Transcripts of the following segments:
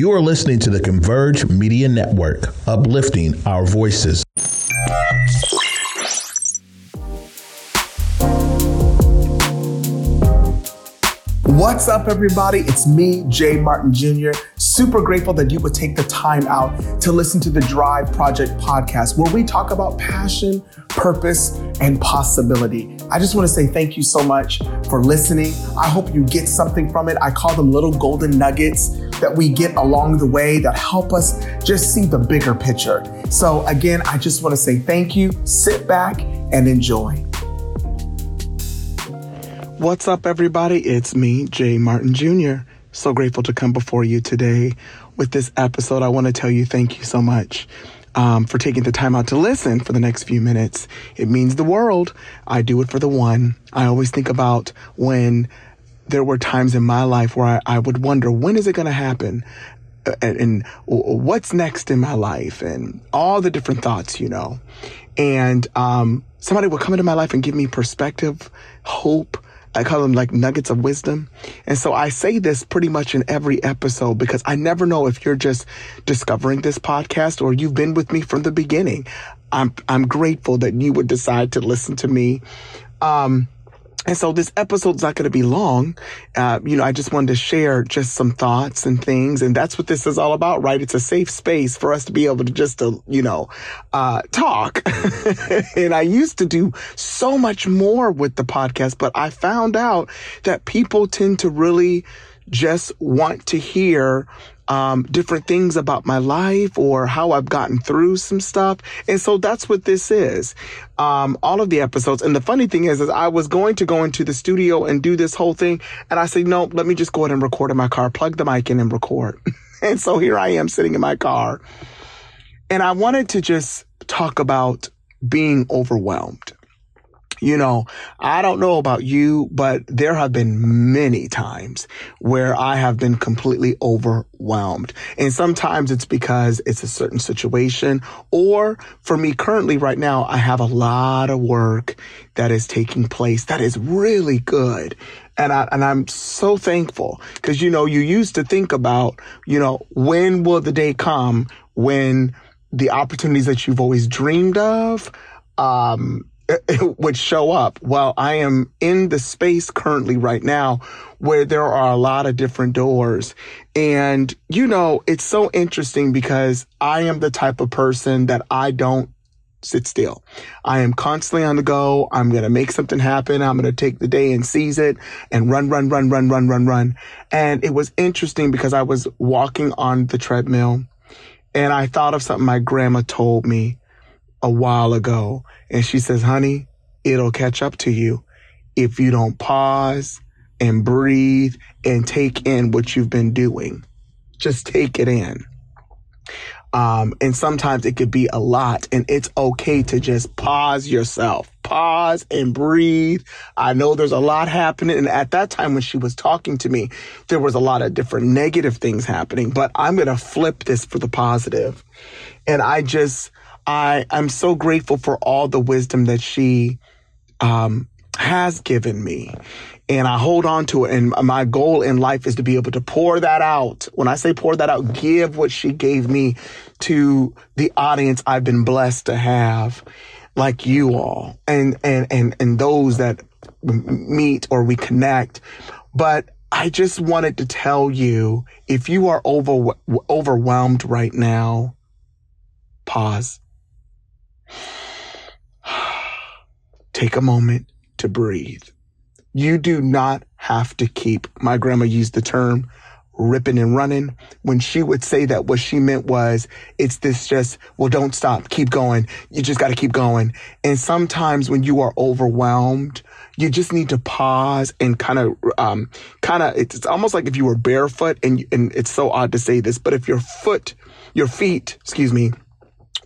You are listening to the Converge Media Network, uplifting our voices. What's up, everybody? It's me, Jay Martin Jr. Super grateful that you would take the time out to listen to the Drive Project podcast, where we talk about passion, purpose, and possibility. I just want to say thank you so much for listening. I hope you get something from it. I call them little golden nuggets that we get along the way that help us just see the bigger picture. So, again, I just want to say thank you. Sit back and enjoy. What's up, everybody? It's me, Jay Martin Jr. So grateful to come before you today with this episode. I want to tell you thank you so much. Um, for taking the time out to listen for the next few minutes. It means the world. I do it for the one. I always think about when there were times in my life where I, I would wonder, when is it going to happen? Uh, and, and, what's next in my life and all the different thoughts, you know. And um, somebody would come into my life and give me perspective, hope, I call them like nuggets of wisdom. And so I say this pretty much in every episode because I never know if you're just discovering this podcast or you've been with me from the beginning. I'm, I'm grateful that you would decide to listen to me. Um, and so this episode's not going to be long. Uh, you know, I just wanted to share just some thoughts and things. And that's what this is all about, right? It's a safe space for us to be able to just, to, you know, uh, talk. and I used to do so much more with the podcast, but I found out that people tend to really just want to hear um, different things about my life or how I've gotten through some stuff. And so that's what this is. Um, all of the episodes. And the funny thing is, is I was going to go into the studio and do this whole thing. And I said, no, let me just go ahead and record in my car, plug the mic in and record. and so here I am sitting in my car. And I wanted to just talk about being overwhelmed. You know, I don't know about you, but there have been many times where I have been completely overwhelmed. And sometimes it's because it's a certain situation or for me currently right now, I have a lot of work that is taking place that is really good. And I, and I'm so thankful because, you know, you used to think about, you know, when will the day come when the opportunities that you've always dreamed of, um, would show up. Well, I am in the space currently right now where there are a lot of different doors. And, you know, it's so interesting because I am the type of person that I don't sit still. I am constantly on the go. I'm going to make something happen. I'm going to take the day and seize it and run, run, run, run, run, run, run. And it was interesting because I was walking on the treadmill and I thought of something my grandma told me a while ago. And she says, honey, it'll catch up to you if you don't pause and breathe and take in what you've been doing. Just take it in. Um, and sometimes it could be a lot and it's okay to just pause yourself, pause and breathe. I know there's a lot happening. And at that time when she was talking to me, there was a lot of different negative things happening, but I'm going to flip this for the positive. And I just, I I'm so grateful for all the wisdom that she um, has given me. And I hold on to it. And my goal in life is to be able to pour that out. When I say pour that out, give what she gave me to the audience I've been blessed to have, like you all and, and, and, and those that meet or we connect. But I just wanted to tell you if you are over, overwhelmed right now, pause Take a moment to breathe. You do not have to keep, my grandma used the term, ripping and running. When she would say that, what she meant was, it's this just, well, don't stop, keep going. You just got to keep going. And sometimes when you are overwhelmed, you just need to pause and kind of, um, kind of, it's, almost like if you were barefoot and, and it's so odd to say this, but if your foot, your feet, excuse me,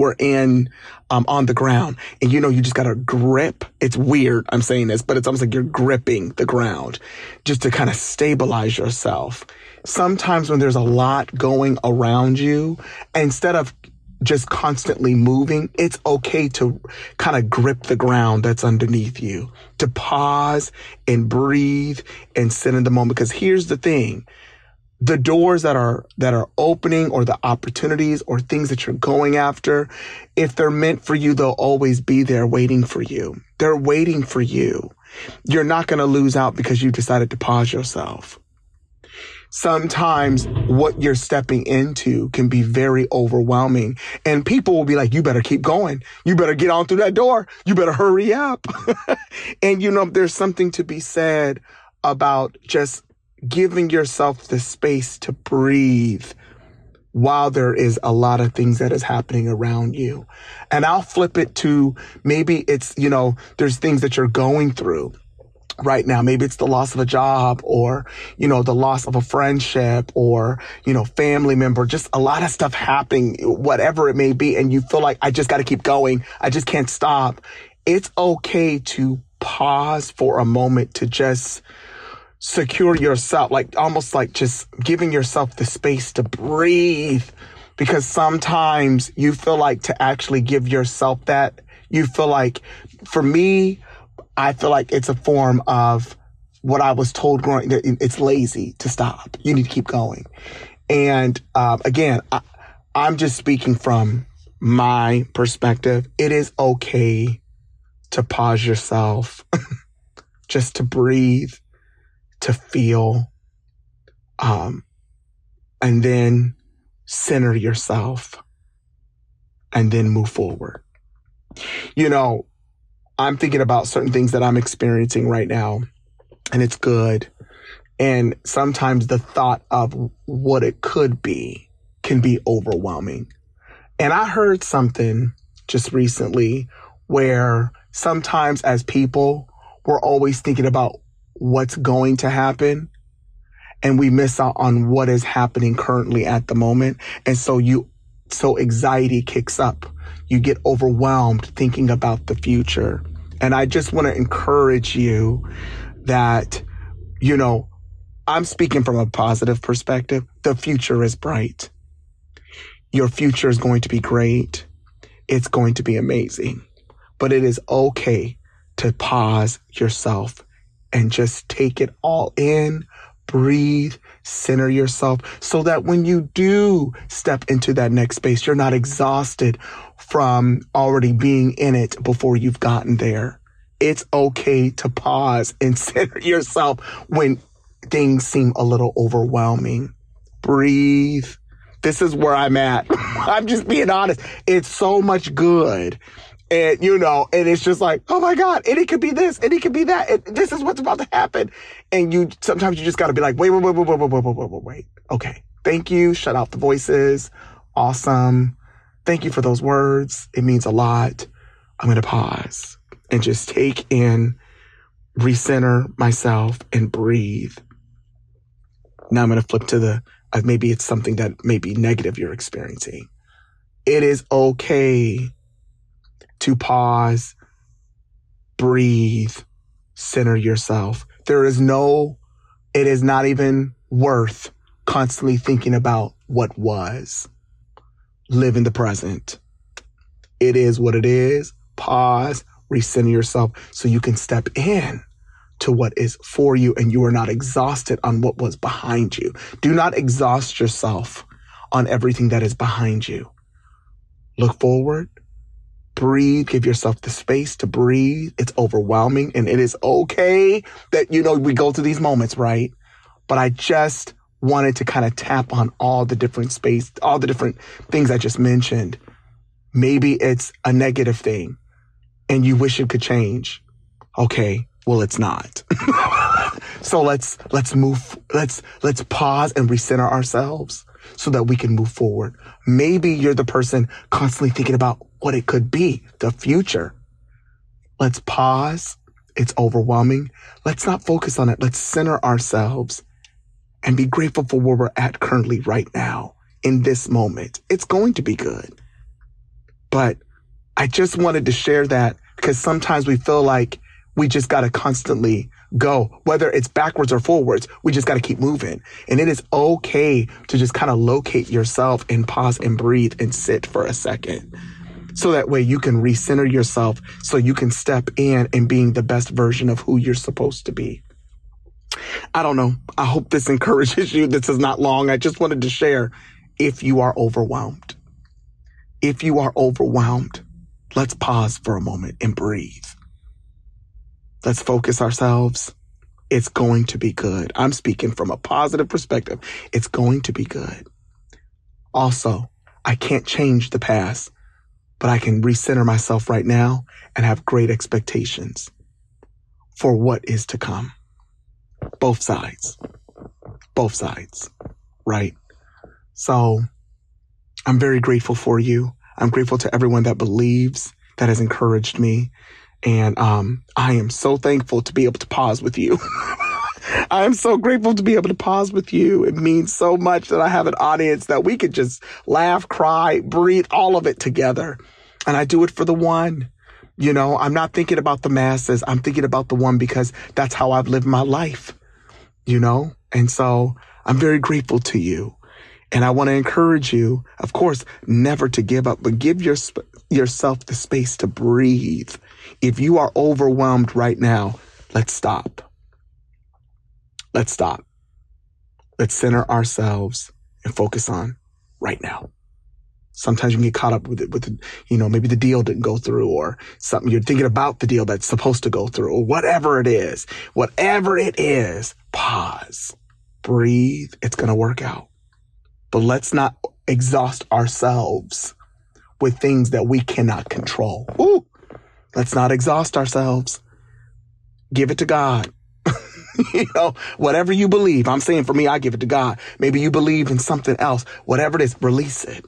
were in um, on the ground. And you know, you just got to grip. It's weird. I'm saying this, but it's almost like you're gripping the ground just to kind of stabilize yourself. Sometimes when there's a lot going around you, instead of just constantly moving, it's okay to kind of grip the ground that's underneath you, to pause and breathe and sit in the moment. Because here's the thing the doors that are that are opening or the opportunities or things that you're going after if they're meant for you they'll always be there waiting for you. They're waiting for you. You're not going to lose out because you decided to pause yourself. Sometimes what you're stepping into can be very overwhelming and people will be like you better keep going. You better get on through that door. You better hurry up. And you know there's something to be said about just giving yourself the space to breathe while there is a lot of things that is happening around you. And I'll flip it to maybe it's, you know, there's things that you're going through right now. Maybe it's the loss of a job or, you know, the loss of a friendship or, you know, family member, just a lot of stuff happening, whatever it may be. And you feel like I just got to keep going. I just can't stop. It's okay to pause for a moment to just secure yourself, like almost like just giving yourself the space to breathe. Because sometimes you feel like to actually give yourself that, you feel like, for me, I feel like it's a form of what I was told growing. It's lazy to stop. You need to keep going. And um, again, I, I'm just speaking from my perspective. It is okay to pause yourself, just to breathe, to feel, um, and then center yourself and then move forward. You know, I'm thinking about certain things that I'm experiencing right now and it's good. And sometimes the thought of what it could be can be overwhelming. And I heard something just recently where sometimes as people, we're always thinking about what's going to happen and we miss out on what is happening currently at the moment. And so you, so anxiety kicks up. You get overwhelmed thinking about the future. And I just want to encourage you that, you know, I'm speaking from a positive perspective. The future is bright. Your future is going to be great. It's going to be amazing, but it is okay to pause yourself and just take it all in, breathe, center yourself so that when you do step into that next space, you're not exhausted from already being in it before you've gotten there. It's okay to pause and center yourself when things seem a little overwhelming. Breathe. This is where I'm at. I'm just being honest. It's so much good and, you know, and it's just like, oh my God, and it could be this, and it could be that. And this is what's about to happen. And you, sometimes you just got to be like, wait, wait, wait, wait, wait, wait, wait, wait, wait, wait. Okay. Thank you. Shut out the voices. Awesome. Thank you for those words. It means a lot. I'm to pause and just take in, recenter myself and breathe. Now I'm to flip to the, uh, maybe it's something that may be negative you're experiencing. It is okay to pause, breathe, center yourself. There is no, it is not even worth constantly thinking about what was. Live in the present. It is what it is. Pause, recenter yourself so you can step in to what is for you and you are not exhausted on what was behind you. Do not exhaust yourself on everything that is behind you. Look forward, breathe, give yourself the space to breathe. It's overwhelming and it is okay that, you know, we go through these moments, right? But I just wanted to kind of tap on all the different space, all the different things I just mentioned. Maybe it's a negative thing and you wish it could change. Okay. Well, it's not. so let's, let's move, let's, let's pause and recenter ourselves so that we can move forward. Maybe you're the person constantly thinking about what it could be, the future. Let's pause. It's overwhelming. Let's not focus on it. Let's center ourselves and be grateful for where we're at currently right now in this moment. It's going to be good. But I just wanted to share that because sometimes we feel like we just got to constantly go, whether it's backwards or forwards. We just got to keep moving. And it is okay to just kind of locate yourself and pause and breathe and sit for a second. So that way you can recenter yourself so you can step in and being the best version of who you're supposed to be. I don't know. I hope this encourages you. This is not long. I just wanted to share if you are overwhelmed. If you are overwhelmed, let's pause for a moment and breathe. Let's focus ourselves. It's going to be good. I'm speaking from a positive perspective. It's going to be good. Also, I can't change the past, but I can recenter myself right now and have great expectations for what is to come. Both sides. Both sides. Right? So I'm very grateful for you. I'm grateful to everyone that believes, that has encouraged me. And um, I am so thankful to be able to pause with you. I am so grateful to be able to pause with you. It means so much that I have an audience that we could just laugh, cry, breathe, all of it together. And I do it for the one. You know, I'm not thinking about the masses. I'm thinking about the one because that's how I've lived my life, you know? And so I'm very grateful to you. And I want to encourage you, of course, never to give up, but give your, yourself the space to breathe. If you are overwhelmed right now, let's stop. Let's stop. Let's center ourselves and focus on right now. Sometimes you can get caught up with it, with, you know, maybe the deal didn't go through or something. You're thinking about the deal that's supposed to go through or whatever it is. Whatever it is, pause, breathe. It's going to work out. But let's not exhaust ourselves with things that we cannot control. Ooh, let's not exhaust ourselves. Give it to God. you know, whatever you believe. I'm saying for me, I give it to God. Maybe you believe in something else. Whatever it is, release it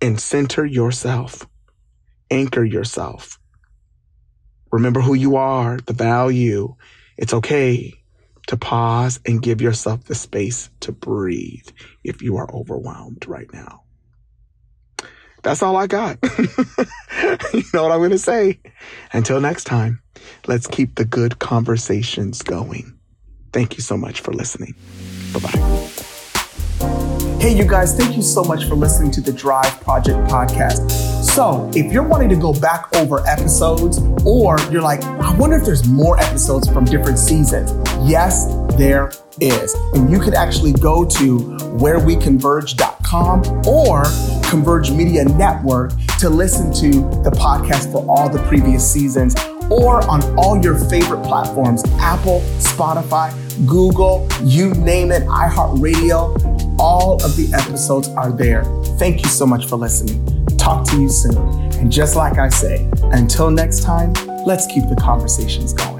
and center yourself. Anchor yourself. Remember who you are, the value. It's okay to pause and give yourself the space to breathe if you are overwhelmed right now. That's all I got. you know what I'm going to say? Until next time, let's keep the good conversations going. Thank you so much for listening. Bye bye. Hey, you guys, thank you so much for listening to the Drive Project podcast. So, if you're wanting to go back over episodes, or you're like, I wonder if there's more episodes from different seasons, yes, there is. And you can actually go to whereweconverge.com or Converge Media Network to listen to the podcast for all the previous seasons or on all your favorite platforms Apple, Spotify, Google, you name it, iHeartRadio. All of the episodes are there. Thank you so much for listening. Talk to you soon. And just like I say, until next time, let's keep the conversations going.